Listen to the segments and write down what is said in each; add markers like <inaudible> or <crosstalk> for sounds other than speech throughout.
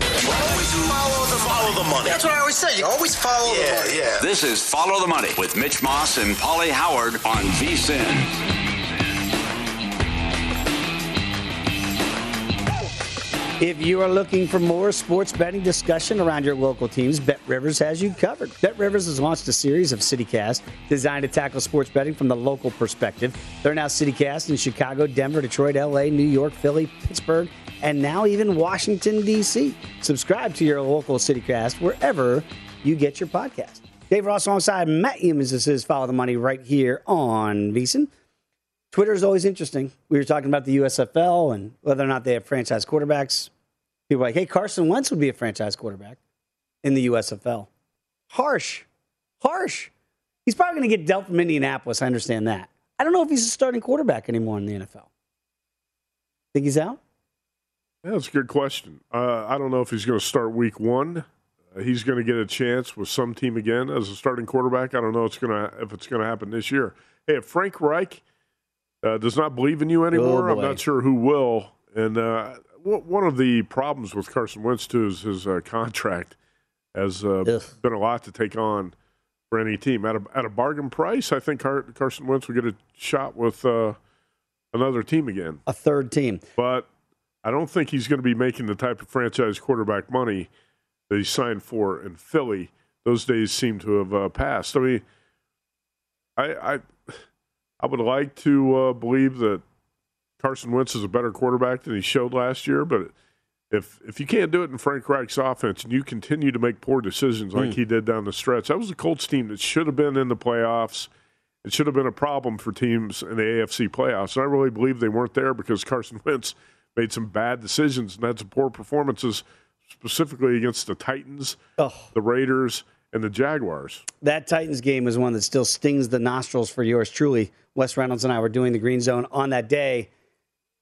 Always follow the, follow the money. That's what I always say. You always follow yeah, the money. Yeah. This is Follow the Money with Mitch Moss and Pauly Howard on VSIN. If you are looking for more sports betting discussion around your local teams, Bet Rivers has you covered. Bet Rivers has launched a series of CityCast designed to tackle sports betting from the local perspective. They're now CityCast in Chicago, Denver, Detroit, LA, New York, Philly, Pittsburgh, and now even Washington, D.C. Subscribe to your local CityCast wherever you get your podcast. Dave Ross alongside Matt Youmans. This is Follow the Money right here on VSIN. Twitter is always interesting. We were talking about the USFL and whether or not they have franchise quarterbacks. People like, hey, Carson Wentz would be a franchise quarterback in the USFL. Harsh. Harsh. He's probably going to get dealt from Indianapolis. I understand that. I don't know if he's a starting quarterback anymore in the NFL. Think he's out? That's a good question. Uh, I don't know if he's going to start week one. Uh, he's going to get a chance with some team again as a starting quarterback. I don't know it's to, if it's going to happen this year. Hey, if Frank Reich uh, does not believe in you anymore, I'm not sure who will. And uh, w- one of the problems with Carson Wentz, too, is his uh, contract has uh, been a lot to take on for any team. At a, at a bargain price, I think Car- Carson Wentz will get a shot with uh, another team again. A third team. But I don't think he's going to be making the type of franchise quarterback money that he signed for in Philly. Those days seem to have uh, passed. I mean, I I, I would like to uh, believe that Carson Wentz is a better quarterback than he showed last year, but if if you can't do it in Frank Reich's offense and you continue to make poor decisions like he did down the stretch, that was a Colts team that should have been in the playoffs. It should have been a problem for teams in the AFC playoffs. And I really believe they weren't there because Carson Wentz made some bad decisions and had some poor performances, specifically against the Titans, Oh. the Raiders, and the Jaguars. That Titans game is one that still stings the nostrils for yours truly. Wes Reynolds and I were doing the Green Zone on that day.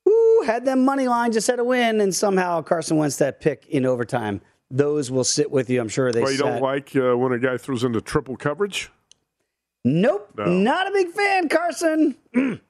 Ooh, had them money line, just had a win, and somehow Carson Wentz that pick in overtime. Those will sit with you. I'm sure they. Well, you sat- don't like uh, when a guy throws into triple coverage? Nope, No. not a big fan, Carson. <clears throat>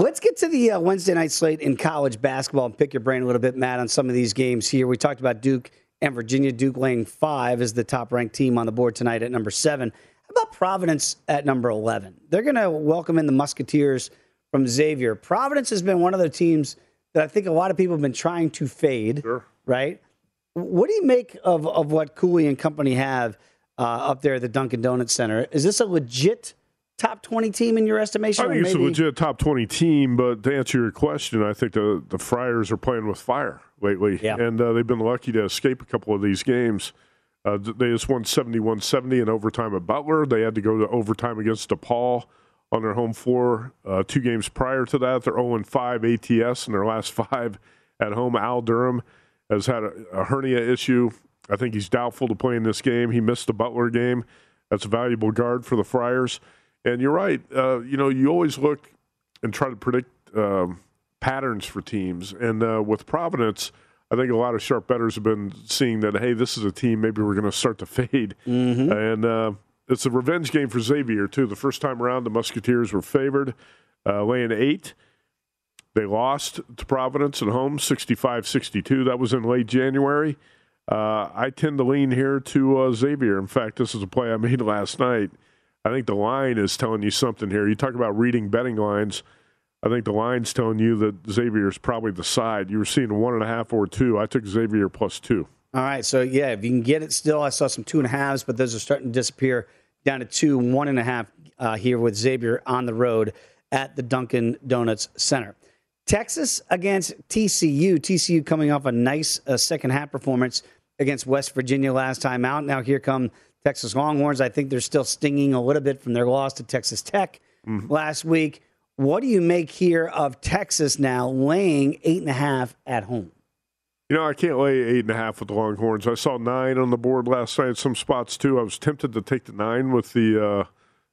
Let's get to the uh, Wednesday night slate in college basketball and pick your brain a little bit, Matt, on some of these games here. We talked about Duke and Virginia. Duke laying five is the top ranked team on the board tonight at number seven. How about Providence at number 11? They're going to welcome in the Musketeers from Xavier. Providence has been one of the teams that I think a lot of people have been trying to fade, Sure. right? What do you make of, of what Cooley and company have uh, up there at the Dunkin' Donuts Center? Is this a legit top 20 team in your estimation? I think it's a legit top 20 team, but to answer your question, I think the, the Friars are playing with fire lately. Yeah. And uh, they've been lucky to escape a couple of these games. Uh, they just won 71 70 in overtime at Butler. They had to go to overtime against DePaul on their home floor uh, two games prior to that. They're 0 5 ATS in their last <laughs> five at home. Al Durham has had a, a hernia issue. I think he's doubtful to play in this game. He missed the Butler game. That's a valuable guard for the Friars. And you're right. Uh, you know, you always look and try to predict um, patterns for teams. And uh, with Providence, I think a lot of sharp bettors have been seeing that, hey, this is a team maybe we're going to start to fade. Mm-hmm. And uh, it's a revenge game for Xavier, too. The first time around, the Musketeers were favored, uh, laying eight. They lost to Providence at home, 65 62. That was in late January. Uh, I tend to lean here to uh, Xavier. In fact, this is a play I made <laughs> last night. I think the line is telling you something here. You talk about reading betting lines. I think the line's telling you that Xavier is probably the side. You were seeing one and a half or two. I took Xavier plus two. All right, so yeah, if you can get it still, I saw some two and a halves, but those are starting to disappear down to two, one and a half uh, here with Xavier on the road at the Dunkin' Donuts Center. Texas against TCU. TCU coming off a nice uh, second half performance against West Virginia last time out. Now here come Texas Longhorns. I think they're still stinging a little bit from their loss to Texas Tech last week. What do you make here of Texas now laying eight and a half at home? You know, I can't lay eight and a half with the Longhorns. I saw nine on the board last night. Some spots too. I was tempted to take the nine with the uh,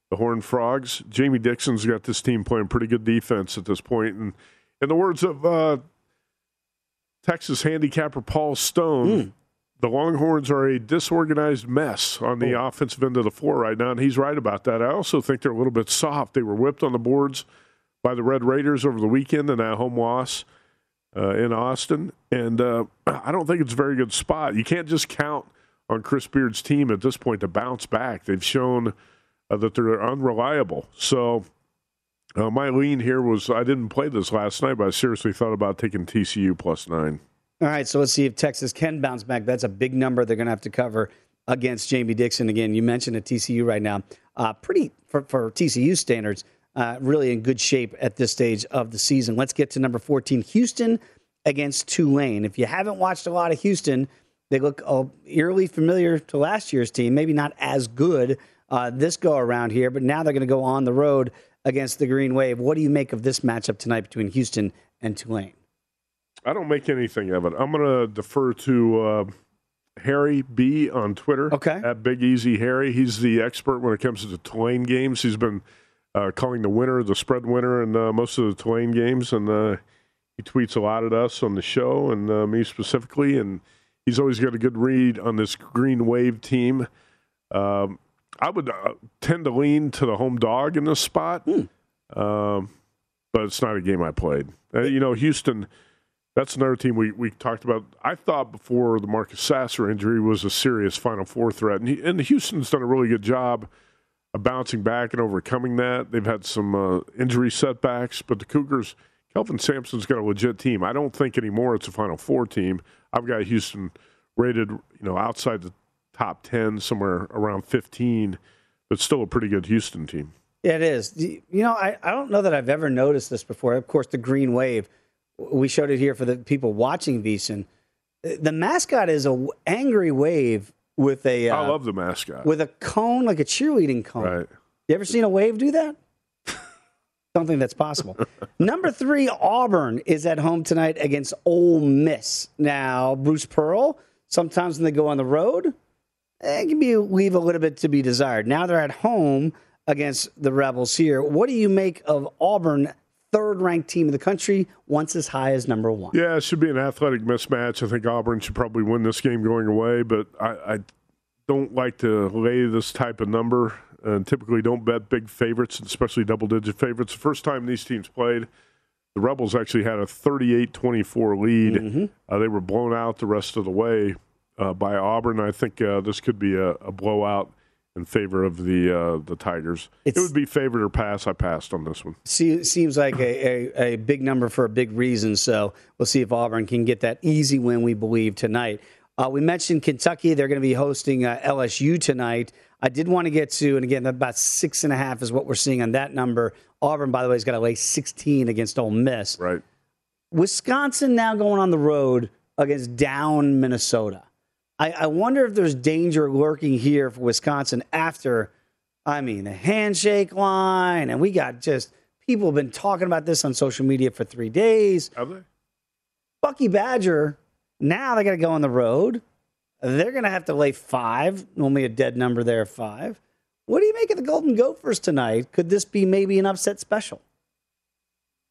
the Horned Frogs. Jamie Dixon's got this team playing pretty good defense at this point, and in the words of uh, Texas handicapper Paul Stone, the Longhorns are a disorganized mess on the offensive end of the floor right now, and he's right about that. I also think they're a little bit soft. They were whipped on the boards by the Red Raiders over the weekend in that home loss uh, in Austin, and uh, <clears throat> I don't think it's a very good spot. You can't just count on Chris Beard's team at this point to bounce back. They've shown uh, that they're unreliable. So uh, my lean here was I didn't play this last night, but I seriously thought about taking TCU plus nine. All right, so let's see if Texas can bounce back. That's a big number they're going to have to cover against Jamie Dixon. Again, you mentioned at TCU right now, uh, pretty for, for TCU standards, uh, really in good shape at this stage of the season. Let's get to number 14, Houston against Tulane. If you haven't watched a lot of Houston, they look uh, eerily familiar to last year's team. Maybe not as good uh, this go around here, but now they're going to go on the road against the Green Wave. What do you make of this matchup tonight between Houston and Tulane? I don't make anything of it. I'm going to defer to uh, Harry B on Twitter. Okay. At Big Easy Harry. He's the expert when it comes to the Tulane games. He's been uh, calling the winner, the spread winner, in uh, most of the Tulane games. And uh, he tweets a lot at us on the show and uh, me specifically. And he's always got a good read on this Green Wave team. Um, I would uh, tend to lean to the home dog in this spot, um, but it's not a game I played. Uh, you know, Houston. That's another team we, we talked about. I thought before the Marcus Sasser injury was a serious Final Four threat, and, he, and Houston's done a really good job of bouncing back and overcoming that. They've had some uh, injury setbacks, but the Cougars, Kelvin Sampson's got a legit team. I don't think anymore it's a Final Four team. I've got Houston rated, you know, outside the top ten, somewhere around fifteen, but still a pretty good Houston team. Yeah, it is. You know, I, I don't know that I've ever noticed this before. Of course, the green wave. We showed it here for the people watching VSiN. The mascot is a angry wave with a uh, I love the mascot. with a cone like a cheerleading cone. right. You ever seen a wave do that? <laughs> Something that's possible. Number three, Auburn is at home tonight against Ole Miss. Now, Bruce Pearl, sometimes when they go on the road, it can be leave a little bit to be desired. Now they're at home against the Rebels here. What do you make of Auburn, third ranked team in the country, once as high as number one? Yeah, it should be an athletic mismatch. I think Auburn should probably win this game going away, but I, I don't like to lay this type of number. And typically, don't bet big favorites, especially double-digit favorites. The first time these teams played, the Rebels actually had a 38-24 lead. Uh, they were blown out the rest of the way uh, by Auburn. I think uh, this could be a, a blowout in favor of the uh, the Tigers. It's- it would be favored or pass. I passed on this one. See, seems like a, a, a big number for a big reason. So we'll see if Auburn can get that easy win we believe tonight. Uh, we mentioned Kentucky; they're going to be hosting uh, LSU tonight. I did want to get to, and again, about six and a half is what we're seeing on that number. Auburn, by the way, has got to lay 16 against Ole Miss. Right. Wisconsin now going on the road against down Minnesota. I, I wonder if there's danger lurking here for Wisconsin after, I mean, the handshake line, and we got just people have been talking about this on social media for three days. Have they? Bucky Badger, now they got to go on the road. They're going to have to lay five, normally a dead number there five. What do you make of the Golden Gophers tonight? Could this be maybe an upset special?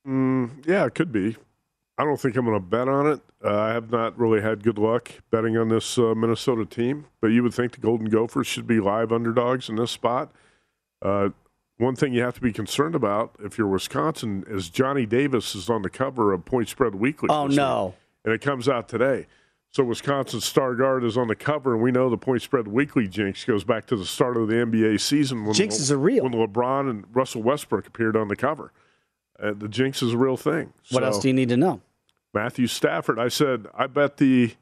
Mm, yeah, it could be. I don't think I'm going to bet on it. Uh, I have not really had good luck betting on this uh, Minnesota team, but you would think the Golden Gophers should be live underdogs in this spot. Uh, one thing you have to be concerned about if you're Wisconsin is Johnny Davis is on the cover of Point Spread Weekly. Oh no! Week, and it comes out today. So Wisconsin's star guard is on the cover, and we know the Point Spread Weekly jinx goes back to the start of the NBA season when jinx is a real when LeBron and Russell Westbrook appeared on the cover. Uh, the jinx is a real thing. What so, else do you need to know? Matthew Stafford. I said I bet the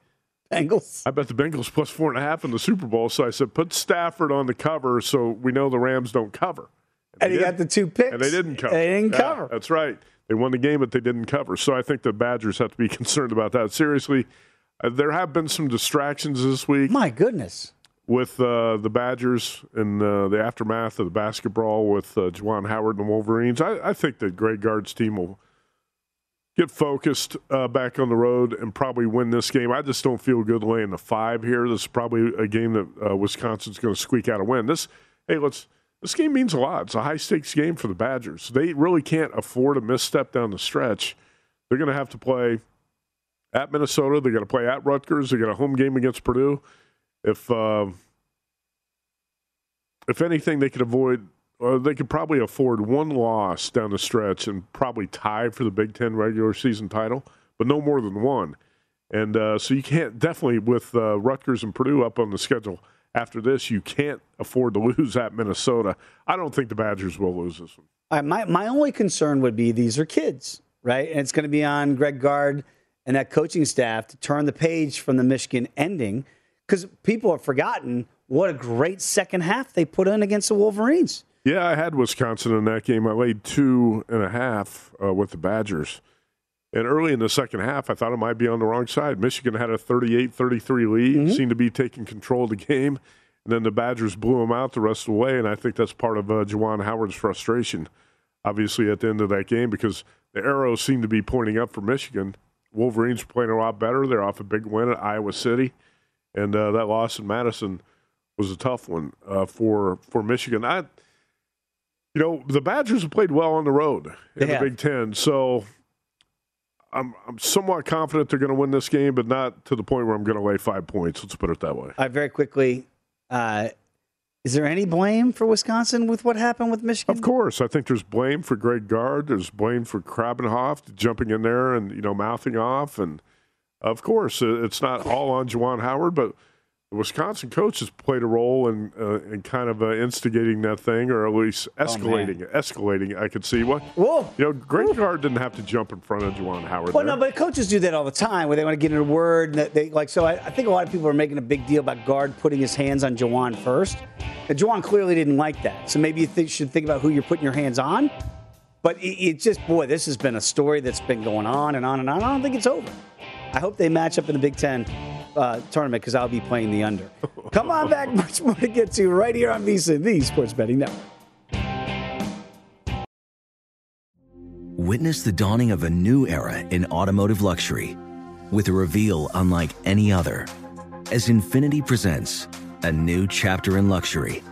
Bengals. I bet the Bengals plus four and a half in the Super Bowl. So I said put Stafford on the cover so we know the Rams don't cover. And, and he got the two picks. And they didn't cover. They didn't yeah, cover. That's right. They won the game, but they didn't cover. So I think the Badgers have to be <laughs> concerned about that. Seriously, uh, there have been some distractions this week. My goodness. With uh, the Badgers and uh, the aftermath of the basketball with uh, Juwan Howard and the Wolverines, I, I think the Greg Gard's team will get focused uh, back on the road and probably win this game. I just don't feel good laying the five here. This is probably a game that uh, Wisconsin's going to squeak out a win. This, hey, let's. This game means a lot. It's a high stakes game for the Badgers. They really can't afford a misstep down the stretch. They're going to have to play at Minnesota. They got to play at Rutgers. They got a home game against Purdue. If uh, if anything, they could avoid. Or they could probably afford one loss down the stretch and probably tie for the Big Ten regular season title, but no more than one. And uh, so you can't definitely with uh, Rutgers and Purdue up on the schedule after this, you can't afford to <laughs> lose at Minnesota. I don't think the Badgers will lose this one. my my only concern would be these are kids, right? And it's going to be on Greg Gard and that coaching staff to turn the page from the Michigan ending because people have forgotten what a great second half they put in against the Wolverines. Yeah, I had Wisconsin in that game. I laid two and a half uh, with the Badgers. And early in the second half, I thought it might be on the wrong side. Michigan had a 38 33 lead, mm-hmm. seemed to be taking control of the game. And then the Badgers blew them out the rest of the way. And I think that's part of uh, Juwan Howard's frustration, obviously, at the end of that game because the arrows seemed to be pointing up for Michigan. Wolverines are playing a lot better. They're off a big win at Iowa City, and uh, that loss in Madison was a tough one uh, for for Michigan. I, you know, the Badgers have played well on the road in the Big Ten, so I'm I'm somewhat confident they're going to win this game, but not to the point where I'm going to lay five points. Let's put it that way. All right, very quickly. Uh, is there any blame for Wisconsin with what happened with Michigan? Of course, I think there's blame for Greg Gard. There's blame for Krabbenhoft jumping in there and you know mouthing off, and of course, it's not all on Juwan Howard, but the Wisconsin coach has played a role in uh, in kind of uh, instigating that thing, or at least oh, escalating oh, Escalating, I could see what. Whoa! You know, Greg Gard didn't have to jump in front of Juwan Howard. Well, there. no, but coaches do that all the time, where they want to get in a word. And they like. So I, I, think a lot of people are making a big deal about Gard putting his hands on Juwan first. And Juwan clearly didn't like that. So maybe you th- should think about who you're putting your hands on. But it, it just, boy, this has been a story that's been going on and on and on. I don't think it's over. I hope they match up in the Big Ten uh, tournament because I'll be playing the under. <laughs> Come on back, much more to get to right here on VSiN, the Sports Betting Network. Witness the dawning of a new era in automotive luxury with a reveal unlike any other as Infiniti presents a new chapter in luxury,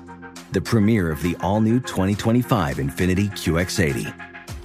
the premiere of the all new 2025 Infiniti QX80.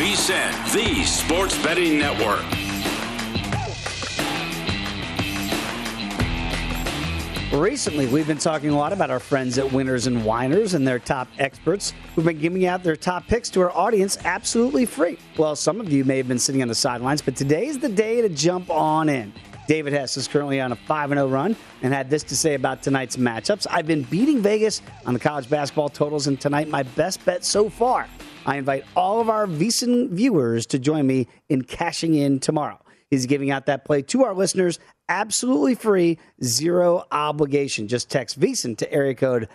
VSIN, the sports betting network. Recently, we've been talking a lot about our friends at Winners and Whiners and their top experts who've been giving out their top picks to our audience absolutely free. Well, some of you may have been sitting on the sidelines, but today's the day to jump on in. David Hess is currently on a 5 0 run and had this to say about tonight's matchups. I've been beating Vegas on the college basketball totals, and tonight, my best bet so far. I invite all of our VSIN viewers to join me in cashing in tomorrow. He's giving out that play to our listeners absolutely free, zero obligation. Just text VSIN to area code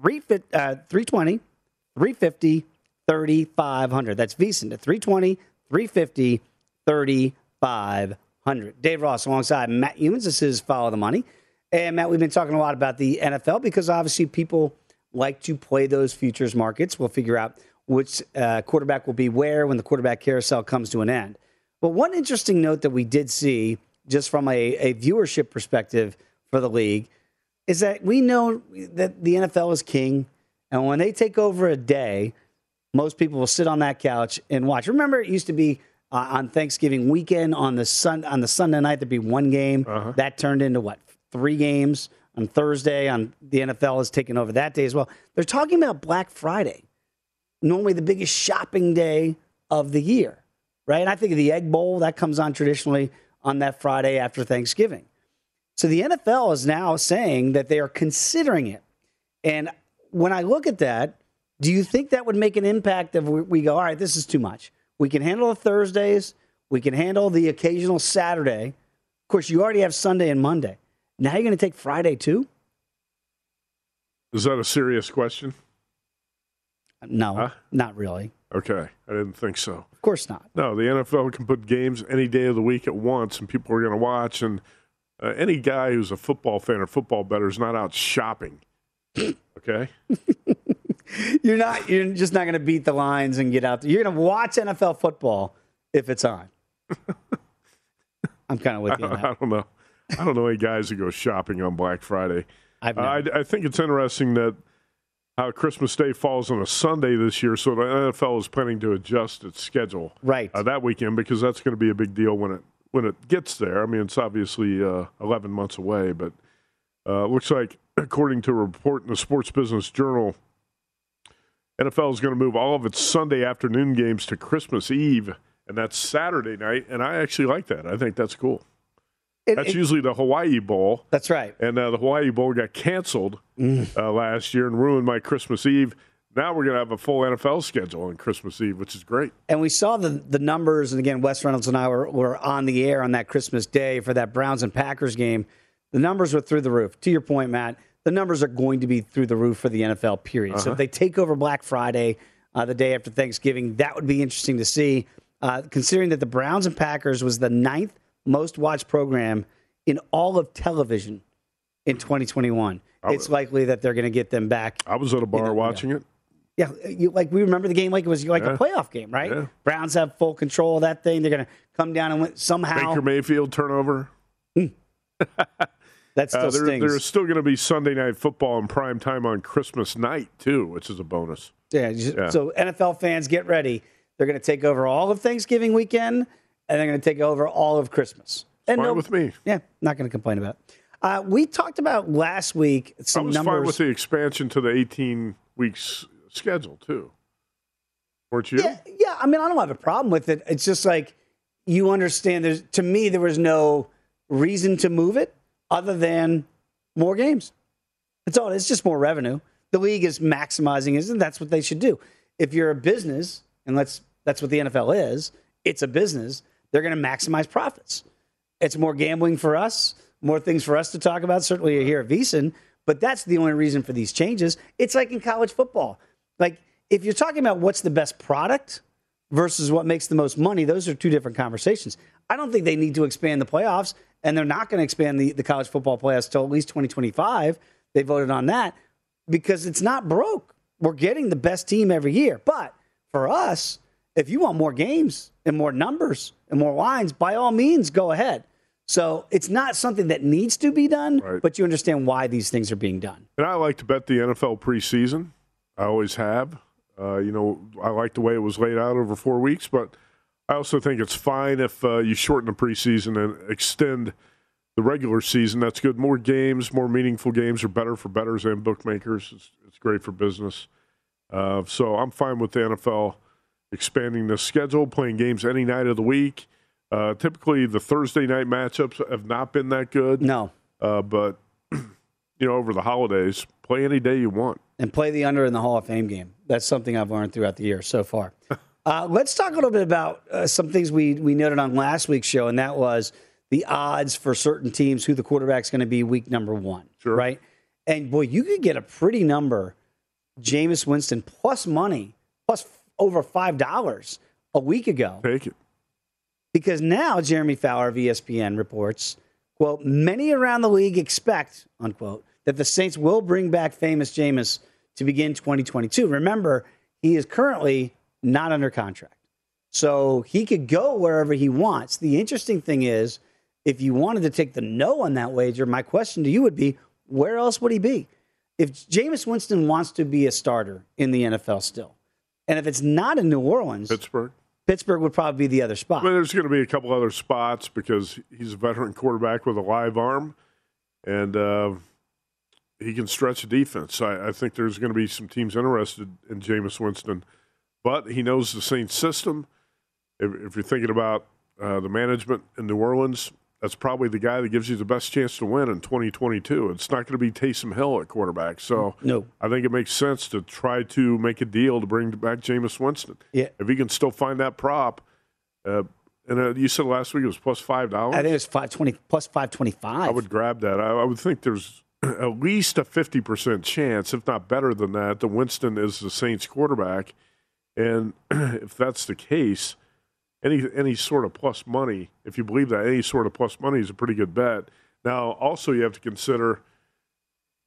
320 uh, 350 3500. That's VSIN to 320 350 3500. Dave Ross alongside Matt Youmans. This is Follow the Money. And Matt, we've been talking a lot about the NFL because obviously people like to play those futures markets. We'll figure out which uh, quarterback will be where when the quarterback carousel comes to an end. But one interesting note that we did see, just from a, a viewership perspective for the league, is that we know that the NFL is king. And when they take over a day, most people will sit on that couch and watch. Remember, it used to be uh, on Thanksgiving weekend on the sun on the Sunday night there'd be one game Uh-huh. that turned into what three games on Thursday. On the NFL is taking over that day as well. They're talking about Black Friday normally the biggest shopping day of the year, right? And I think of the Egg Bowl that comes on traditionally on that Friday after Thanksgiving. So the NFL is now saying that they are considering it. And when I look at that, do you think that would make an impact if we, we go, all right, this is too much? We can handle the Thursdays, we can handle the occasional Saturday. Of course, you already have Sunday and Monday. Now you're going to take Friday too? Is that a serious question? No, Huh? not really. Okay, I didn't think so. Of course not. No, the NFL can put games any day of the week at once, and people are going to watch. And uh, any guy who's a football fan or football better is not out shopping. <laughs> Okay, You're not. You're just not going to beat the lines and get out there. You're going to watch NFL football if it's on. I'm kind of with you. on <laughs> I don't know. I don't know any guys who go shopping on Black Friday. I've Uh. I, I think it's interesting that how Christmas Day falls on a Sunday this year, so the NFL is planning to adjust its schedule Right. uh, that weekend because that's going to be a big deal when it when it gets there. I mean, it's obviously uh, 11 months away, but uh, looks like <clears throat> according to a report in the Sports Business Journal, NFL is going to move all of its Sunday afternoon games to Christmas Eve, and that's Saturday night. And I actually like that. I think that's cool. It- That's it- usually the Hawaii Bowl. that's right. And uh, the Hawaii Bowl got canceled Mm. uh, last year and ruined my Christmas Eve. Now we're going to have a full NFL schedule on Christmas Eve, which is great. And we saw the the numbers. And again, Wes Reynolds and I were, were on the air on that Christmas day for that Browns and Packers game. The numbers were through the roof. To your point, Matt, the numbers are going to be through the roof for the NFL. Period. So if they take over Black Friday, uh, the day after Thanksgiving, that would be interesting to see. Uh, considering that the Browns and Packers was the ninth most watched program in all of television in 2021, it's likely that they're going to get them back I was at a bar know, watching it. yeah, you like we remember the game like it was like Yeah. a playoff game, right? Yeah. Browns have full control of that thing. They're going to come down and win somehow. Baker Mayfield turnover. <laughs> that still Uh, there, stings. there's still going to be Sunday night football in prime time on Christmas night too, which is a bonus. yeah, yeah. So NFL fans, get ready. They're going to take over all of Thanksgiving weekend, and they're going to take over all of Christmas. And Fine no- with me. Yeah, not going to complain about. it. Uh, we talked about last week I some was fine with the expansion to the 18 weeks schedule too. Weren't you? Yeah, yeah. I mean, I don't have a problem with it. It's just like you understand. There's to me, there was no reason to move it other than more games. That's all. It's just more revenue. The league is maximizing it, and that's what they should do. If you're a business, and let's that's what the NFL is. It's a business. They're going to maximize profits. It's more gambling for us, more things for us to talk about, certainly here at VSiN, but that's the only reason for these changes. It's like in college football. Like, if you're talking about what's the best product versus what makes the most money, those are two different conversations. I don't think they need to expand the playoffs, and they're not going to expand the, the college football playoffs till at least 2025. They voted on that because it's not broke. We're getting the best team every year. But for us, if you want more games and more numbers and more lines, by all means, go ahead. So it's not something that needs to be done, Right. but you understand why these things are being done. And I like to bet the NFL preseason. I always have. Uh, you know, I like the way it was laid out over four weeks, but I also think it's fine if uh, you shorten the preseason and extend the regular season. That's good. More games, more meaningful games are better for bettors and bookmakers. It's, it's great for business. Uh, so I'm fine with the NFL expanding the schedule, playing games any night of the week. Uh, typically, the Thursday night matchups have not been that good. No. Uh, but <clears throat> you know, over the holidays, play any day you want. and play the under in the Hall of Fame game. That's something I've learned throughout the year so far. <laughs> Uh, let's talk a little bit about uh, some things we we noted on last week's show, and that was the odds for certain teams who the quarterback's going to be week number one. Sure. Right. And boy, you could get a pretty number, Jameis Winston plus money, plus over five dollars a week ago Take it. because now Jeremy Fowler of ESPN reports, quote, many around the league expect, unquote, that the Saints will bring back famous Jameis to begin 2022. Remember, he is currently not under contract. So he could go wherever he wants. The interesting thing is, if you wanted to take the no on that wager, my question to you would be, where else would he be? If Jameis Winston wants to be a starter in the NFL still, and if it's not in New Orleans, Pittsburgh. Pittsburgh would probably be the other spot. There's going to be a couple other spots because he's a veteran quarterback with a live arm, and uh, he can stretch a defense. I, I think there's going to be some teams interested in Jameis Winston, but he knows the Saints system. If, if you're thinking about uh, the management in New Orleans, that's probably the guy that gives you the best chance to win in 2022. It's not going to be Taysom Hill at quarterback. So No. I think it makes sense to try to make a deal to bring back Jameis Winston. Yeah. If he can still find that prop, uh, and uh, you said last week it was plus five dollars. I think it was five twenty plus five twenty five. I would grab that. I, I would think there's <clears throat> at least a fifty percent chance, if not better than that, that Winston is the Saints quarterback. And <clears throat> if that's the case, any any sort of plus money, if you believe that, any sort of plus money is a pretty good bet. Now, also you have to consider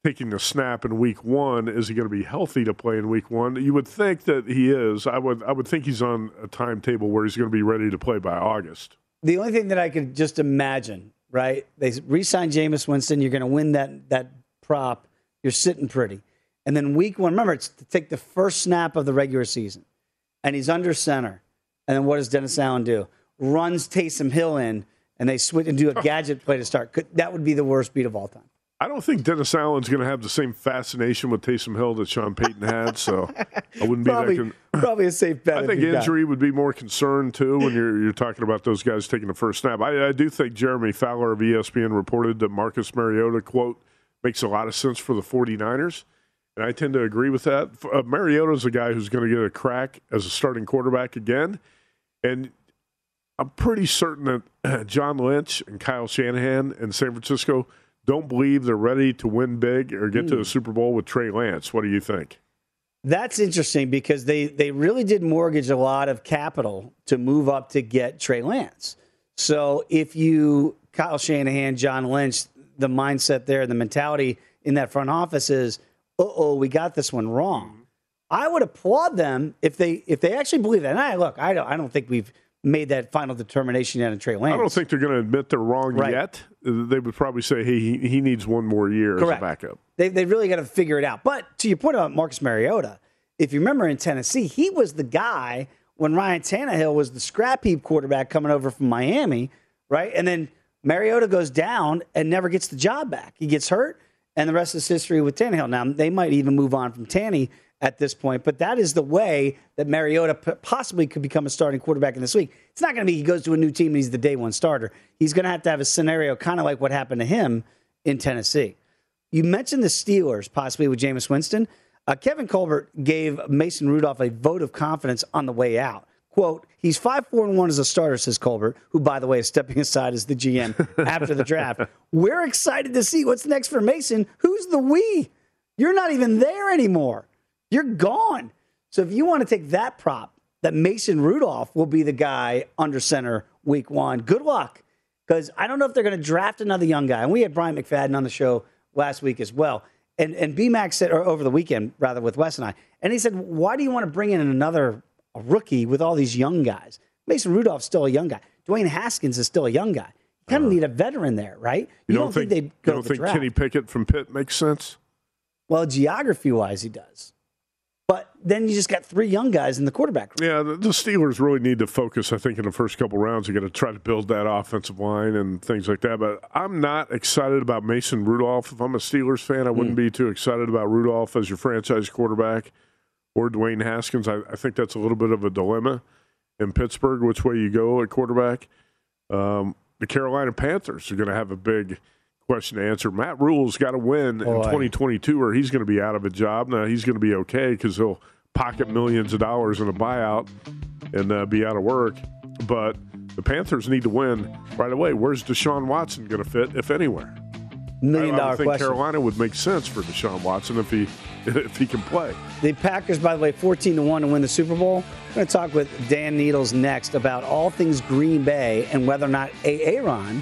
taking the snap in week one. Is he going to be healthy to play in week one? You would think that he is. I would I would think he's on a timetable where he's going to be ready to play by August. The only thing that I could just imagine, right? They re-sign Jameis Winston. You're going to win that that prop. You're sitting pretty, and then week one. Remember, it's to take the first snap of the regular season, and he's under center. And then what does Dennis Allen do? Runs Taysom Hill in, and they switch and do a <laughs> gadget play to start. Could, that would be the worst beat of all time. I don't think Dennis Allen's going to have the same fascination with Taysom Hill that Sean Payton had, so I <laughs> wouldn't be Probably, that. Con- <laughs> probably a safe bet. I think you got injury would be more concern too when you're you're talking about those guys taking the first snap. I, I do think Jeremy Fowler of ESPN reported that Marcus Mariota quote makes a lot of sense for the 49ers. And I tend to agree with that. Uh, Mariota's a guy who's going to get a crack as a starting quarterback again. And I'm pretty certain that <clears throat> John Lynch and Kyle Shanahan in San Francisco don't believe they're ready to win big or get to Hmm. the Super Bowl with Trey Lance. What do you think? That's interesting because they they really did mortgage a lot of capital to move up to get Trey Lance. So if you Kyle Shanahan, John Lynch, the mindset there, the mentality in that front office is, uh oh, we got this one wrong. I would applaud them if they if they actually believe that. And I look, I don't I don't think we've made that final determination yet on Trey Lance. I don't think they're going to admit they're wrong Right. yet. They would probably say, hey, he, he needs one more year Correct. as a backup. They they really got to figure it out. But to your point about Marcus Mariota, if you remember in Tennessee, he was the guy when Ryan Tannehill was the scrap heap quarterback coming over from Miami, right? And then Mariota goes down and never gets the job back. He gets hurt, and the rest is history with Tannehill. Now they might even move on from Tanny at this point, but that is the way that Mariota p- possibly could become a starting quarterback in this week. It's not going to be he goes to a new team and he's the day one starter. He's going to have to have a scenario kind of like what happened to him in Tennessee. You mentioned the Steelers possibly with Jameis Winston. Uh, Kevin Colbert gave Mason Rudolph a vote of confidence on the way out. Quote, he's 5 4 and 1 as a starter, says Colbert, who, by the way, is stepping <laughs> aside as the GM after the draft. <laughs> We're excited to see what's next for Mason. Who's the we? You're not even there anymore. You're gone. So if you want to take that prop, that Mason Rudolph will be the guy under center week one, good luck. Because I don't know if they're going to draft another young guy. And we had Brian McFadden on the show last week as well. And, and BMAC said, or over the weekend, rather, with Wes and I. And he said, why do you want to bring in another a rookie with all these young guys. Mason Rudolph's still a young guy. Dwayne Haskins is still a young guy. You kind of uh, need a veteran there, right? You, you don't, don't, think, think they'd go You don't think draft. Kenny Pickett from Pitt makes sense? Well, geography wise, he does. But then you just got three young guys in the quarterback room. Yeah, the, Steelers really need to focus, I think, in the first couple rounds. They're going to try to build that offensive line and things like that. But I'm not excited about Mason Rudolph. If I'm a Steelers fan, I wouldn't mm. be too excited about Rudolph as your franchise quarterback or Dwayne Haskins. I, I, think that's a little bit of a dilemma in Pittsburgh, which way you go at quarterback. Um, the Carolina Panthers are going to have a big question to answer. Matt Rhule's got to win Boy. in 2022, or he's going to be out of a job. Now he's going to be okay because he'll pocket millions of dollars in a buyout and uh, be out of work. But the Panthers need to win right away. Where's Deshaun Watson going to fit, if anywhere? Million dollar I, I think question. Carolina would make sense for Deshaun Watson if he <laughs> if he can play. The Packers, by the way, 14 to 1 to win the Super Bowl. I'm going to talk with Dan Needles next about all things Green Bay and whether or not Aaron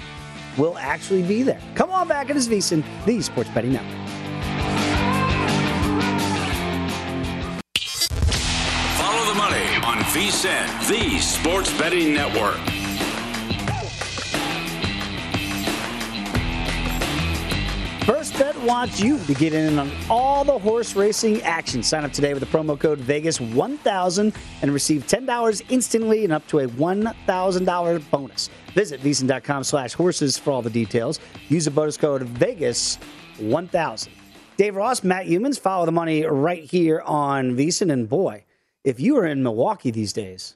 will actually be there. Come on back, it is VSIN, the Sports Betting Network. Follow the money on VSIN, the Sports Betting Network. First Bet wants you to get in on all the horse racing action. Sign up today with the promo code Vegas1000 and receive $10 instantly and up to a $1,000 bonus. Visit VSIN.com slash horses for all the details. Use the bonus code Vegas1000. Dave Ross, Matt Youmans, follow the money right here on VSIN. And boy, if you are in Milwaukee these days,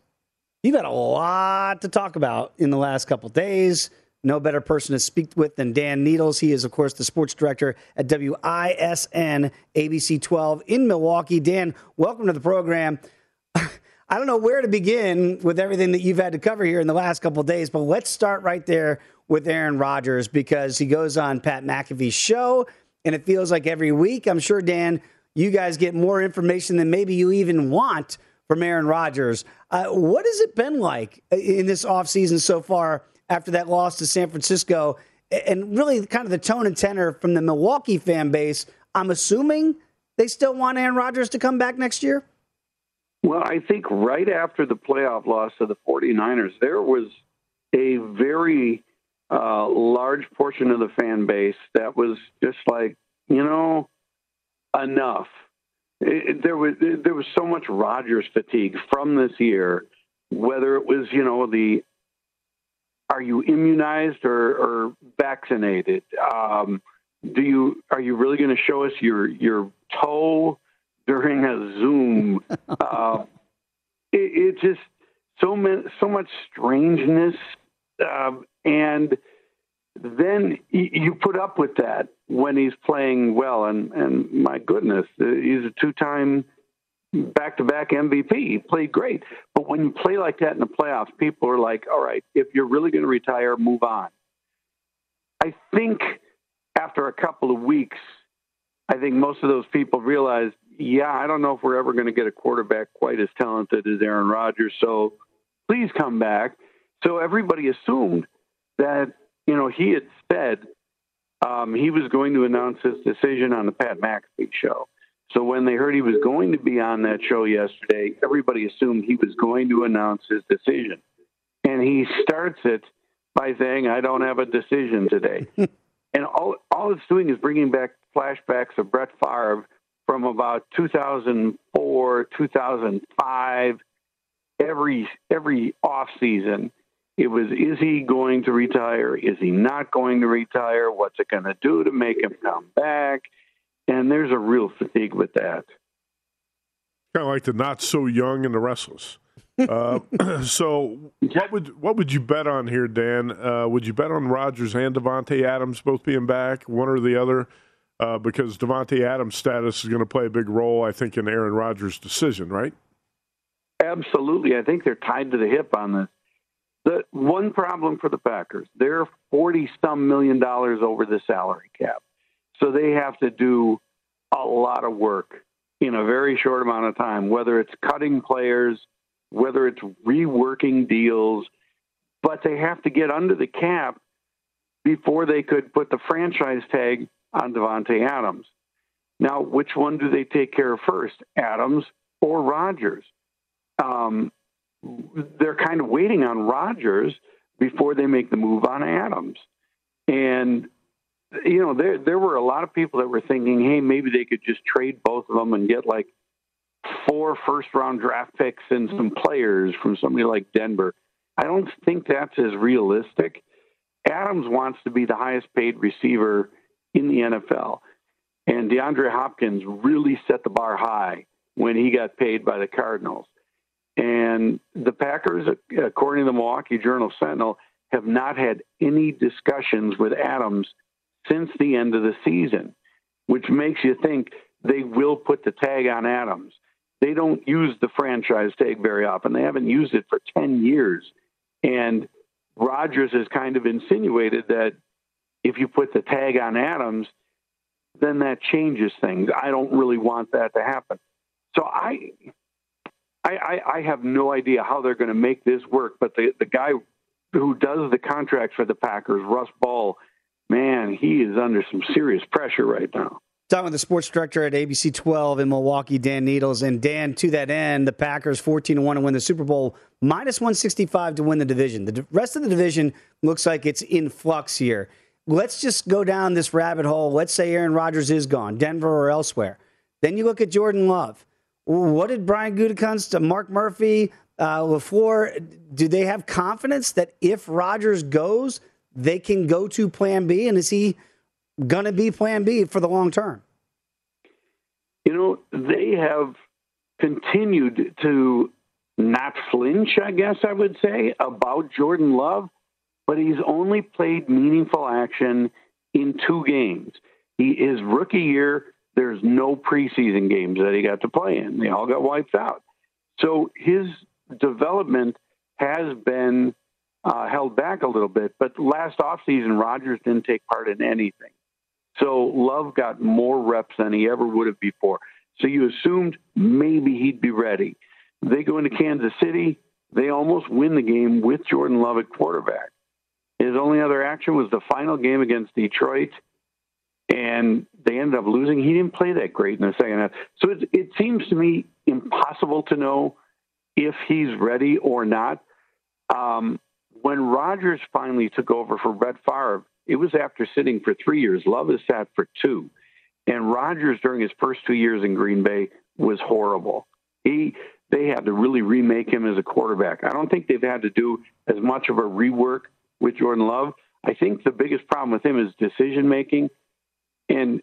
you've got a lot to talk about in the last couple days no better person to speak with than Dan Needles. He is, of course, the sports director at WISN ABC 12 in Milwaukee. Dan, welcome to the program. <laughs> I don't know where to begin with everything that you've had to cover here in the last couple days, but let's start right there with Aaron Rodgers because he goes on Pat McAfee's show, and it feels like every week, I'm sure, Dan, you guys get more information than maybe you even want from Aaron Rodgers. Uh, what has it been like in this offseason so far after that loss to San Francisco. And really, kind of the tone and tenor from the Milwaukee fan base. I'm assuming they still want Aaron Rodgers to come back next year. Well, I think right after the playoff loss to the 49ers, there was a very uh, large portion of the fan base that was just like, you know, enough. It, there was there was so much Rodgers fatigue from this year, whether it was you know the are you immunized or, or vaccinated? Um, do you are you really going to show us your your toe during a Zoom? <laughs> uh, it, it, just so many, so much strangeness, um, and then you put up with that when he's playing well. And and my goodness, uh, he's a two time back to back MVP. He played great. But when you play like that in the playoffs, people are like, all right, if you're really going to retire, move on. I think after a couple of weeks, I think most of those people realized, yeah, I don't know if we're ever going to get a quarterback quite as talented as Aaron Rodgers. So please come back. So everybody assumed that, you know, he had said um, he was going to announce his decision on the Pat McAfee show. So when they heard he was going to be on that show yesterday, everybody assumed he was going to announce his decision. And he starts it by saying, I don't have a decision today. <laughs> and all, all it's doing is bringing back flashbacks of Brett Favre from about 2004, 2005, every, every off season. It was, is he going to retire? Is he not going to retire? What's it going to do to make him come back? And there's a real fatigue with that. Kind of like the not so young and the restless. Uh, <clears throat> so, what would what would you bet on here, Dan? Uh, would you bet on Rodgers and Davante Adams both being back, one or the other? Uh, because Davante Adams' status is going to play a big role, I think, in Aaron Rodgers' decision, right? absolutely. I think they're tied to the hip on this. The one problem for the Packers, they're 40 some million dollars over the salary cap. So they have to do a lot of work in a very short amount of time, whether it's cutting players, whether it's reworking deals, but they have to get under the cap before they could put the franchise tag on Davante Adams. Now, which one do they take care of first, Adams or Rodgers? Um, they're kind of waiting on Rodgers before they make the move on Adams. And you know, there there were a lot of people that were thinking, hey, maybe they could just trade both of them and get like four first round draft picks and some mm-hmm. players from somebody like Denver. I don't think that's as realistic. Adams wants to be the highest paid receiver in the NFL. And DeAndre Hopkins really set the bar high when he got paid by the Cardinals. And the Packers, according to the Milwaukee Journal Sentinel, have not had any discussions with Adams since the end of the season, which makes you think they will put the tag on Adams. They don't use the franchise tag very often. They haven't used it for 10 years. And Rodgers has kind of insinuated that if you put the tag on Adams, then that changes things. I don't really want that to happen. So I, I, I have no idea how they're going to make this work. But the the guy who does the contracts for the Packers, Russ Ball, man, he is under some serious pressure right now. Talking with the sports director at ABC 12 in Milwaukee, Dan Needles. And Dan, to that end, the Packers 14 to 1 to win the Super Bowl, minus 165 to win the division. The rest of the division looks like it's in flux here. Let's just go down this rabbit hole. Let's say Aaron Rodgers is gone, Denver or elsewhere. Then you look at Jordan Love. What did Brian Gutekunst, Mark Murphy, uh, LaFleur, do they have confidence that if Rodgers goes, they can go to plan B? And is he going to be plan B for the long term? You know, they have continued to not flinch, I guess I would say, about Jordan Love, but he's only played meaningful action in two games. He, is rookie year, there's no preseason games that he got to play in. They all got wiped out. So his development has been uh, held back a little bit. But last offseason, Rodgers didn't take part in anything. So Love got more reps than he ever would have before. So you assumed maybe he'd be ready. They go into Kansas City. They almost win the game with Jordan Love at quarterback. His only other action was the final game against Detroit, and they ended up losing. He didn't play that great in the second half. So it, it seems to me impossible to know if he's ready or not. Um, when Rodgers finally took over for Brett Favre, it was after sitting for three years. Love has sat for two. And Rodgers, during his first two years in Green Bay, was horrible. He they had to really remake him as a quarterback. I don't think they've had to do as much of a rework with Jordan Love. I think the biggest problem with him is decision making. And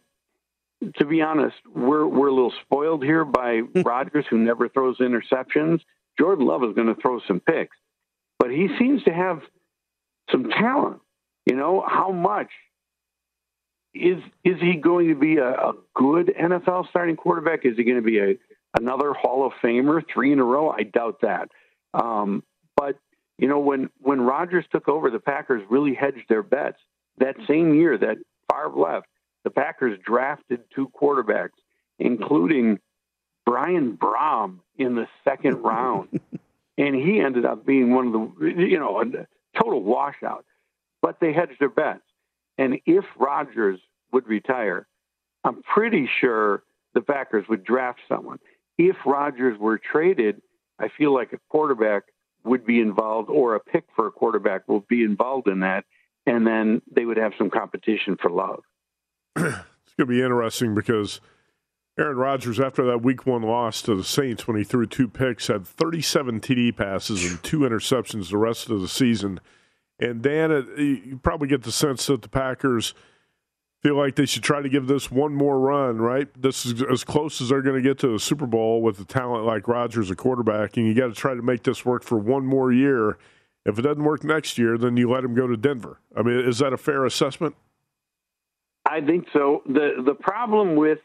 to be honest, we're we're a little spoiled here by <laughs> Rodgers, who never throws interceptions. Jordan Love is going to throw some picks but he seems to have some talent. You know, how much is is he going to be a, a good NFL starting quarterback? Is he going to be a another Hall of Famer, three in a row? I doubt that. Um, but you know, when when Rodgers took over, the Packers really hedged their bets. That same year that Favre left, the Packers drafted two quarterbacks, including Brian Brohm in the second round <laughs> and he ended up being one of the you know a total washout. But they hedged their bets, and if Rodgers would retire, I'm pretty sure the Packers would draft someone. If Rodgers were traded, I feel like a quarterback would be involved, or a pick for a quarterback will be involved in that, and then they would have some competition for love. <clears throat> it's going to be interesting because Aaron Rodgers, after that week one loss to the Saints when he threw two picks, had 37 TD passes and two interceptions the rest of the season. And Dan, you probably get the sense that the Packers feel like they should try to give this one more run, right? This is as close as they're going to get to the Super Bowl with a talent like Rodgers, a quarterback, and you got to try to make this work for one more year. If it doesn't work next year, then you let him go to Denver. I mean, is that a fair assessment? I think so. the The problem with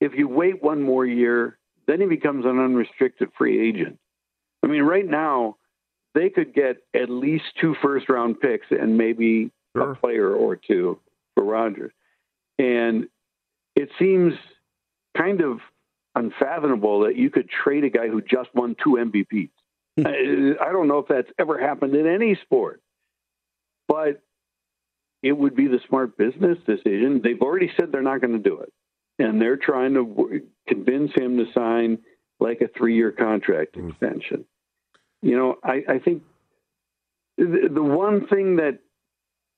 if you wait one more year, then he becomes an unrestricted free agent. I mean, right now they could get at least two first round picks and maybe sure. a player or two for Rodgers. And it seems kind of unfathomable that you could trade a guy who just won two MVPs. Hmm. I don't know if that's ever happened in any sport, but it would be the smart business decision. They've already said they're not going to do it, and they're trying to convince him to sign like a three-year contract mm. extension. You know, I, I think the, the, one thing that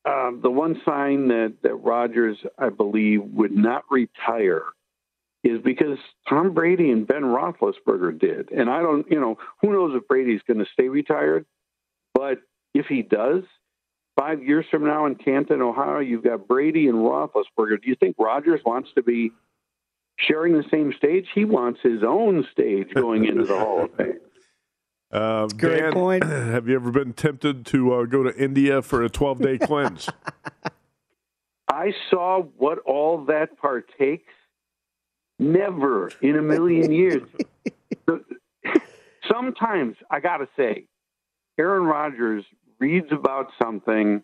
uh, the one sign that that Rodgers, I believe, would not retire is because Tom Brady and Ben Roethlisberger did, and I don't, you know, who knows if Brady's going to stay retired, but if he does, five years from now in Canton, Ohio, you've got Brady and Roethlisberger. Do you think Rodgers wants to be sharing the same stage? He wants his own stage going into the Hall of <laughs> Fame. Uh, great Dan, point. <clears throat> Have you ever been tempted to uh, go to India for a 12 day <laughs> cleanse? I saw what all that partakes. Never in a million years. <laughs> Sometimes I got to say, Aaron Rodgers reads about something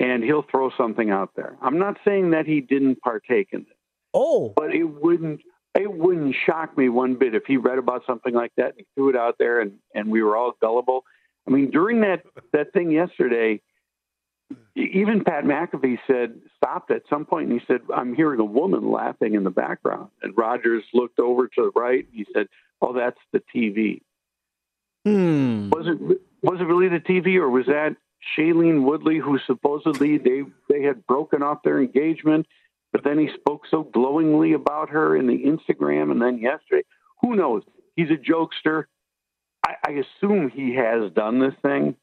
and he'll throw something out there. I'm not saying that he didn't partake in this. Oh, but it wouldn't it wouldn't shock me one bit if he read about something like that and threw it out there and, and we were all gullible. I mean, during that, that thing yesterday, even Pat McAfee said, stopped at some point and he said, I'm hearing a woman laughing in the background. And Rodgers looked over to the right. And he said, Oh, that's the TV. Hmm. Was it, was it really the TV or was that Shailene Woodley, who supposedly they, they had broken off their engagement but then he spoke so glowingly about her in the Instagram and then yesterday. Who knows? He's a jokester. I, I assume he has done this thing,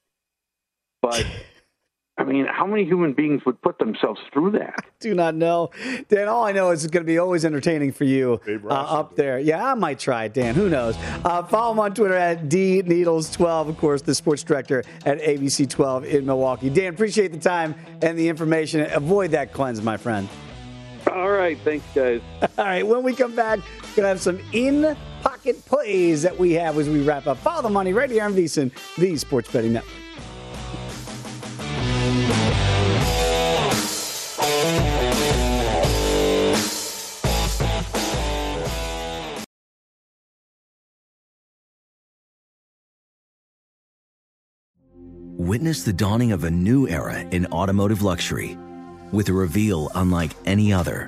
but I mean, how many human beings would put themselves through that? <laughs> Do not know, Dan. All I know is it's going to be always entertaining for you uh, up there. Yeah, I might try, it, Dan. Who knows? Uh, follow him on Twitter at dneedles12. of course, the sports director at ABC12 in Milwaukee. Dan, appreciate the time and the information. Avoid that cleanse, my friend. All right. Thanks, guys. <laughs> All right. When we come back, we're going to have some in pocket plays that we have as we wrap up. Follow the money right here on VSIN, the Sports Betting Network. Witness the dawning of a new era in automotive luxury with a reveal unlike any other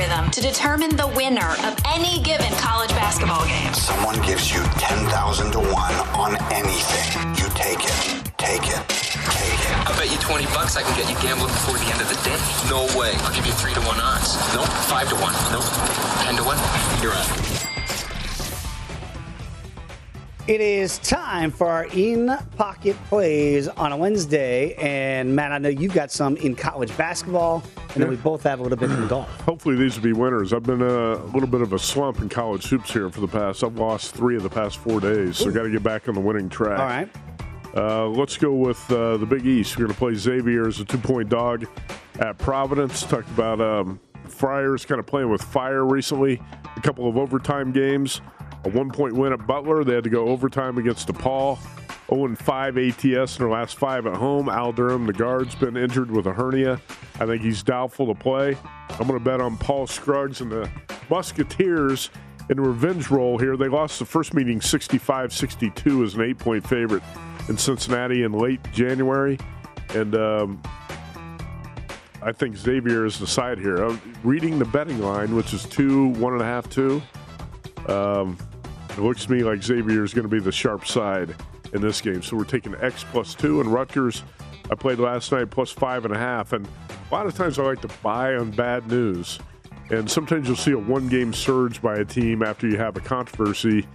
Algorithm to determine the winner of any given college basketball game. Someone gives you 10,000 to 1 on anything. You take it. Take it. Take it. I bet you 20 bucks I can get you gambling before the end of the day. No way. I'll give you 3 to 1 odds. Nope. 5 to 1. Nope. 10 to 1. You're out. It is time for our in pocket plays on a Wednesday. And Matt, I know you've got some in college basketball, and then we both have a little bit in golf. <clears throat> Hopefully, these will be winners. I've been a little bit of a slump in college hoops here for the past. I've lost three of the past four days, so got to get back on the winning track. All right. Uh, let's go with uh, the Big East. We're going to play Xavier as a two point dog at Providence. Talked about um, Friars kind of playing with fire recently, a couple of overtime games, a one point win at Butler. They had to go overtime against DePaul. 0 5 ATS in their last five at home. Al Durham, the guard's been injured with a hernia. I think he's doubtful to play. I'm going to bet on Paul Scruggs and the Musketeers in revenge role here. They lost the first meeting 65 62 as an eight point favorite in Cincinnati in late January. And um, I think Xavier is the side here. I'm reading the betting line, which is two, one and a half, two. Um, it looks to me like Xavier is going to be the sharp side in this game. So we're taking X plus two, and Rutgers. I played last night plus five and a half, and a lot of times I like to buy on bad news. And sometimes you'll see a one game surge by a team after you have a controversy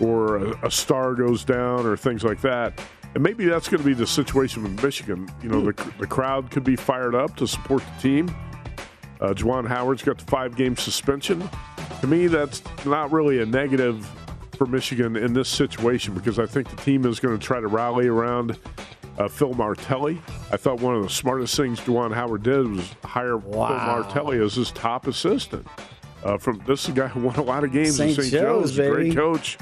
or a, a star goes down or things like that. And maybe that's going to be the situation with Michigan. You know, the, the crowd could be fired up to support the team. Uh, Juwan Howard's got the five game suspension. To me, that's not really a negative for Michigan in this situation because I think the team is going to try to rally around uh, Phil Martelli. I thought one of the smartest things Juwan Howard did was hire Wow. Phil Martelli as his top assistant. Uh, from this is a guy who won a lot of games St. in St. Joe's, Joe's, a great coach.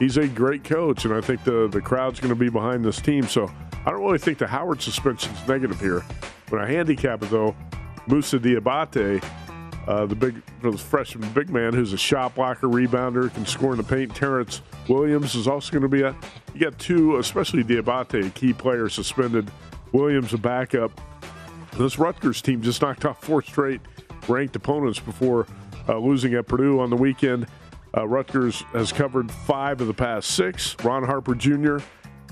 He's a great coach, and I think the the crowd's going to be behind this team. So I don't really think the Howard suspension's negative here. When I handicap it though, Musa Diabate, uh, the big the freshman big man who's a shot blocker, rebounder, can score in the paint. Terrence Williams is also going to be a. You got two, especially Diabate, a key player suspended. Williams a backup. This Rutgers team just knocked off four straight ranked opponents before uh, losing at Purdue on the weekend. Uh, Rutgers has covered five of the past six. Ron Harper Jr.,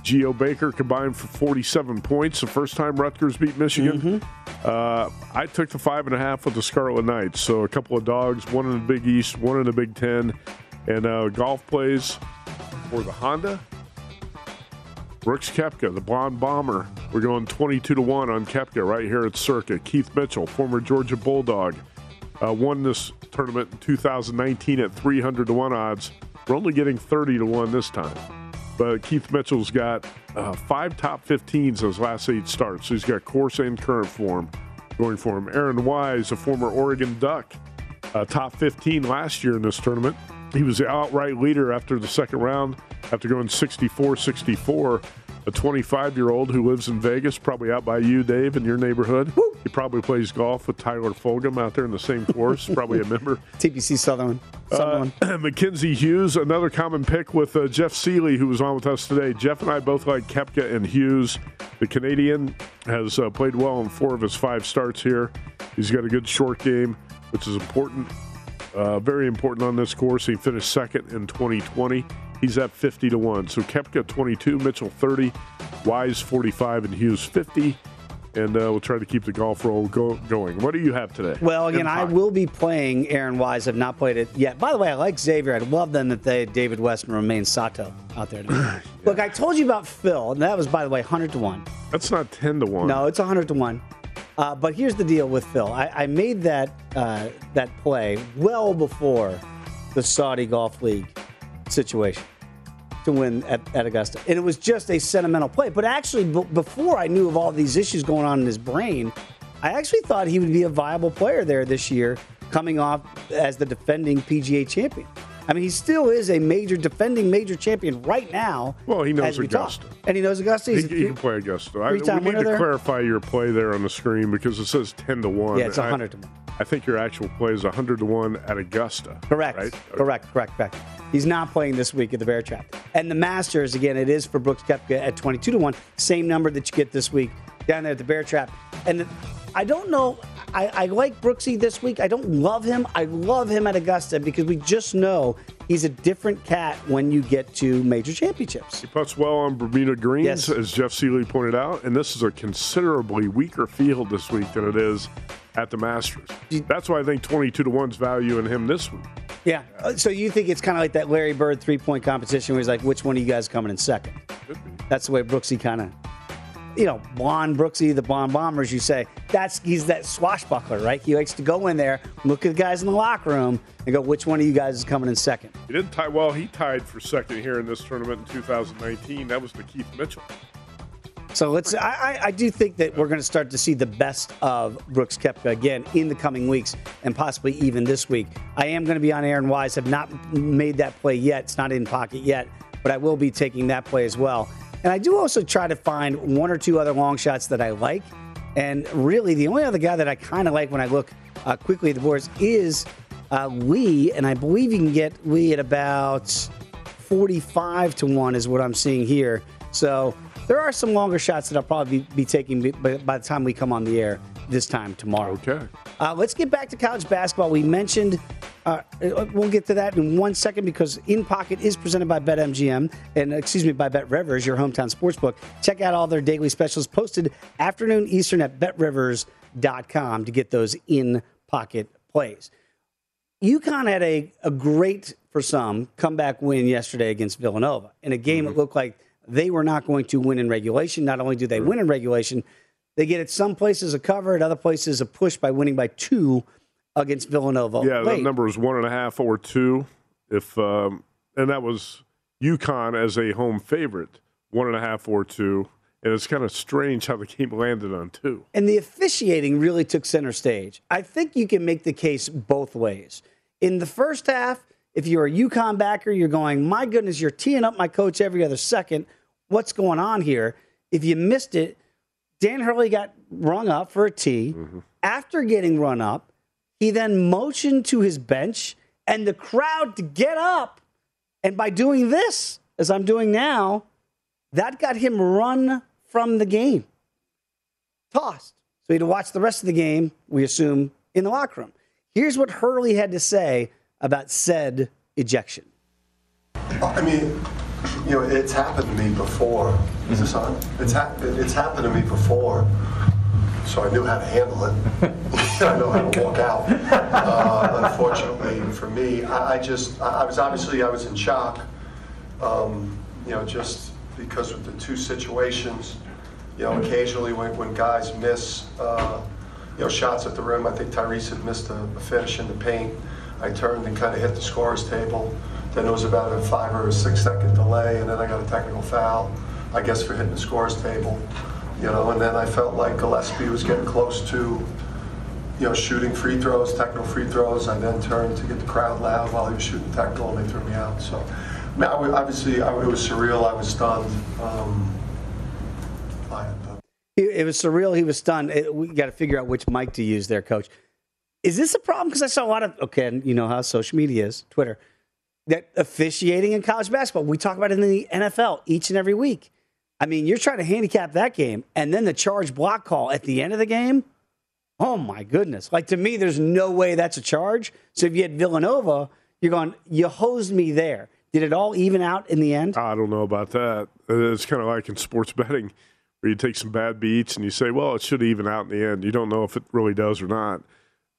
Geo Baker combined for 47 points. The first time Rutgers beat Michigan. Uh, I took the five and a half with the Scarlet Knights. So a couple of dogs, one in the Big East, one in the Big Ten, and uh, golf plays for the Honda. Brooks Koepka, the blonde bomber. We're going 22 to 1 on Koepka right here at Circa. Keith Mitchell, former Georgia Bulldog, uh, won this tournament in 2019 at 300 to 1 odds. We're only getting 30 to 1 this time. But Keith Mitchell's got uh, five top 15s in his last eight starts. So he's got course and current form going for him. Aaron Wise, a former Oregon Duck, uh, top 15 last year in this tournament. He was the outright leader after the second round, after going 64 64. A 25 year old who lives in Vegas, probably out by you, Dave, in your neighborhood. He probably plays golf with Tyler Fulghum out there in the same course, <laughs> probably a member. TPC Southern. Uh, Southern. <clears throat> Mackenzie Hughes, another common pick with uh, Jeff Seeley, who was on with us today. Jeff and I both like Koepka and Hughes. The Canadian has uh, played well in four of his five starts here. He's got a good short game, which is important, uh, very important on this course. He finished second in 2020. He's at 50 to 1. So Koepka 22, Mitchell 30, Wise 45, and Hughes 50. And uh, we'll try to keep the golf roll go- going. What do you have today? Well, again, I will be playing Aaron Wise. I've not played it yet. By the way, I like Xavier. I'd love them that they David West and Romain Sato out there. tonight. <clears throat> Look, I told you about Phil, and that was, by the way, 100 to 1. That's not 10 to 1. No, it's 100 to 1. Uh, but here's the deal with Phil. I, I made that uh, that play well before the Saudi Golf League situation to win at, at Augusta. And it was just a sentimental play. But actually, b- before I knew of all these issues going on in his brain, I actually thought he would be a viable player there this year, coming off as the defending PGA champion. I mean, he still is a major defending major champion right now. Well, he knows. Augusta. and he knows Augusta. He, He's a- he can play Augusta. I, we need to there? clarify your play there on the screen because it says 10 to 1. Yeah, it's 100 to 1. I think your actual play is 100 to 1 at Augusta. Correct. Right? Correct. Correct. Correct. He's not playing this week at the Bear Trap. And the Masters, again, it is for Brooks Koepka at 22 to 1. Same number that you get this week down there at the Bear Trap. And I don't know. I, I like Brooksy this week. I don't love him. I love him at Augusta because we just know he's a different cat when you get to major championships. He puts well on Bermuda Greens, Yes. as Jeff Seeley pointed out, and this is a considerably weaker field this week than it is at the Masters. That's why I think 22 to 1's value in him this week. Yeah. Uh, So you think it's kind of like that Larry Bird three point competition where he's like, which one of you guys coming in second? That's the way Brooksy kind of, you know, blonde Brooksy, the blonde bombers. You say that's he's that swashbuckler, right? He likes to go in there, look at the guys in the locker room, and go, which one of you guys is coming in second? He didn't tie well. He tied for second here in this tournament in 2019. That was to Keith Mitchell. So let's. I, I, I do think that we're going to start to see the best of Brooks Koepka again in the coming weeks, and possibly even this week. I am going to be on Aaron Wise. Have not made that play yet. It's not in pocket yet, but I will be taking that play as well. And I do also try to find one or two other long shots that I like. And really, the only other guy that I kind of like when I look uh, quickly at the boards is uh, Lee, and I believe you can get Lee at about 45 to 1 is what I'm seeing here. So there are some longer shots that I'll probably be, taking by the time we come on the air this time tomorrow. Okay. Uh, let's get back to college basketball. We mentioned, uh, uh, we'll get to that in one second because In Pocket is presented by BetMGM and, excuse me, by Bet Rivers, your hometown sportsbook. Check out all their daily specials posted afternoon Eastern at betrivers.com to get those in pocket plays. UConn had a, a great, for some, comeback win yesterday against Villanova in a game that looked like they were not going to win in regulation. Not only do they win in regulation, they get it some places a cover, at other places a push by winning by two against Villanova. Yeah, that number was one and a half or two. If um, and that was UConn as a home favorite, one and a half or two. And it's kind of strange how the game landed on two. And the officiating really took center stage. I think you can make the case both ways. In the first half, if you're a UConn backer, you're going, my goodness, you're teeing up my coach every other second. What's going on here? If you missed it, Dan Hurley got rung up for a tee. Mm-hmm. After getting run up, he then motioned to his bench and the crowd to get up. And by doing this, as I'm doing now, that got him run from the game tossed. So he had to watch the rest of the game, we assume, in the locker room. Here's what Hurley had to say about said ejection. I mean, you know, it's happened to me before. Is this on? It's, hap- it's happened to me before, so I knew how to handle it. <laughs> I know how to walk out. Uh, unfortunately for me, I, I just, I, I was obviously, I was in shock. Um, you know, just because of the two situations. You know, occasionally when, when guys miss, uh, you know, shots at the rim, I think Tyrese had missed a, a finish in the paint. I turned and kind of hit the scorer's table. Then it was about a five or a six second delay, and then I got a technical foul, I guess, for hitting the scorer's table. You know, and then I felt like Gillespie was getting close to, you know, shooting free throws, technical free throws. I then turned to get the crowd loud while he was shooting technical, and they threw me out. So, I mean, I wa- obviously, I, it was surreal. I was stunned. Um, it, was surreal. He was stunned. It- we got to figure out which mic to use there, coach. Is this a problem? Because I saw a lot of, okay, you know how social media is, Twitter, that officiating in college basketball, we talk about it in the NFL each and every week. I mean, you're trying to handicap that game, and then the charge block call at the end of the game. Oh my goodness! Like to me, there's no way that's a charge. So if you had Villanova, you're going, you hosed me there. Did it all even out in the end? I don't know about that. It's kind of like in sports <laughs> betting, where you take some bad beats and you say, well, it should even out in the end. You don't know if it really does or not.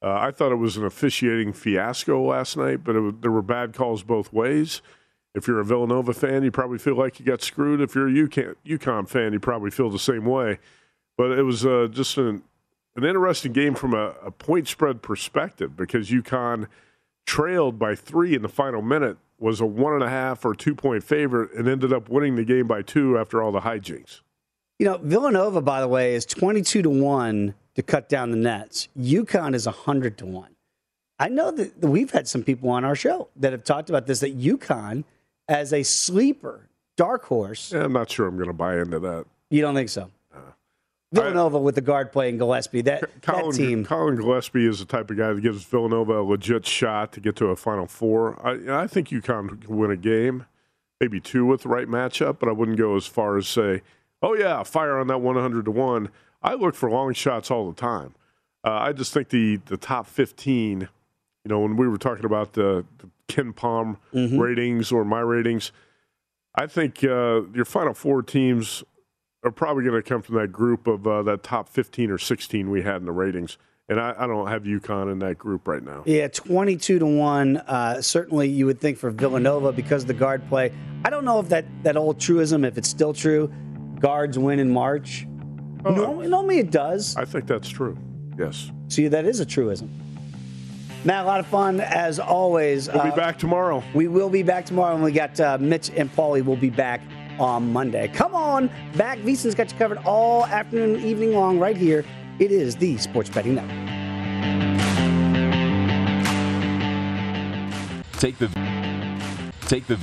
Uh, I thought it was an officiating fiasco last night, but it there were bad calls both ways. If you're a Villanova fan, you probably feel like you got screwed. If you're a UConn, UConn fan, you probably feel the same way. But it was uh, just an, an interesting game from a, a point spread perspective because UConn trailed by three in the final minute, was a one and a half or two point favorite, and ended up winning the game by two after all the hijinks. You know, Villanova, by the way, is 22 to 1 to cut down the nets. UConn is 100 to 1. I know that we've had some people on our show that have talked about this that UConn, as a sleeper, dark horse, Yeah, I'm not sure I'm going to buy into that. you don't think so? Uh, Villanova with the guard playing Gillespie, that, that Collin, team. Collin Gillespie is the type of guy that gives Villanova a legit shot to get to a Final Four. I, I think UConn can win a game, maybe two with the right matchup, but I wouldn't go as far as say, oh, yeah, fire on that 100 to 1. I look for long shots all the time. Uh, I just think the the top 15, you know, when we were talking about the, the KenPom Mhm. ratings or my ratings, I think uh, your Final Four teams are probably going to come from that group of uh, that top 15 or 16 we had in the ratings. And I, I don't have UConn in that group right now. Yeah, 22 to 1. Uh, certainly, you would think for Villanova because of the guard play. I don't know if that, that old truism, if it's still true, guards win in March. normally, normally it does. I think that's true. Yes. See, that is a truism. Matt, a lot of fun as always. We'll be back tomorrow. We will be back tomorrow, and we got uh, Mitch and Pauly will be back on Monday. Come on back. VSiN's got you covered all afternoon, and evening long, right here. It is the Sports Betting Network. Take the take the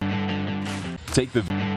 take the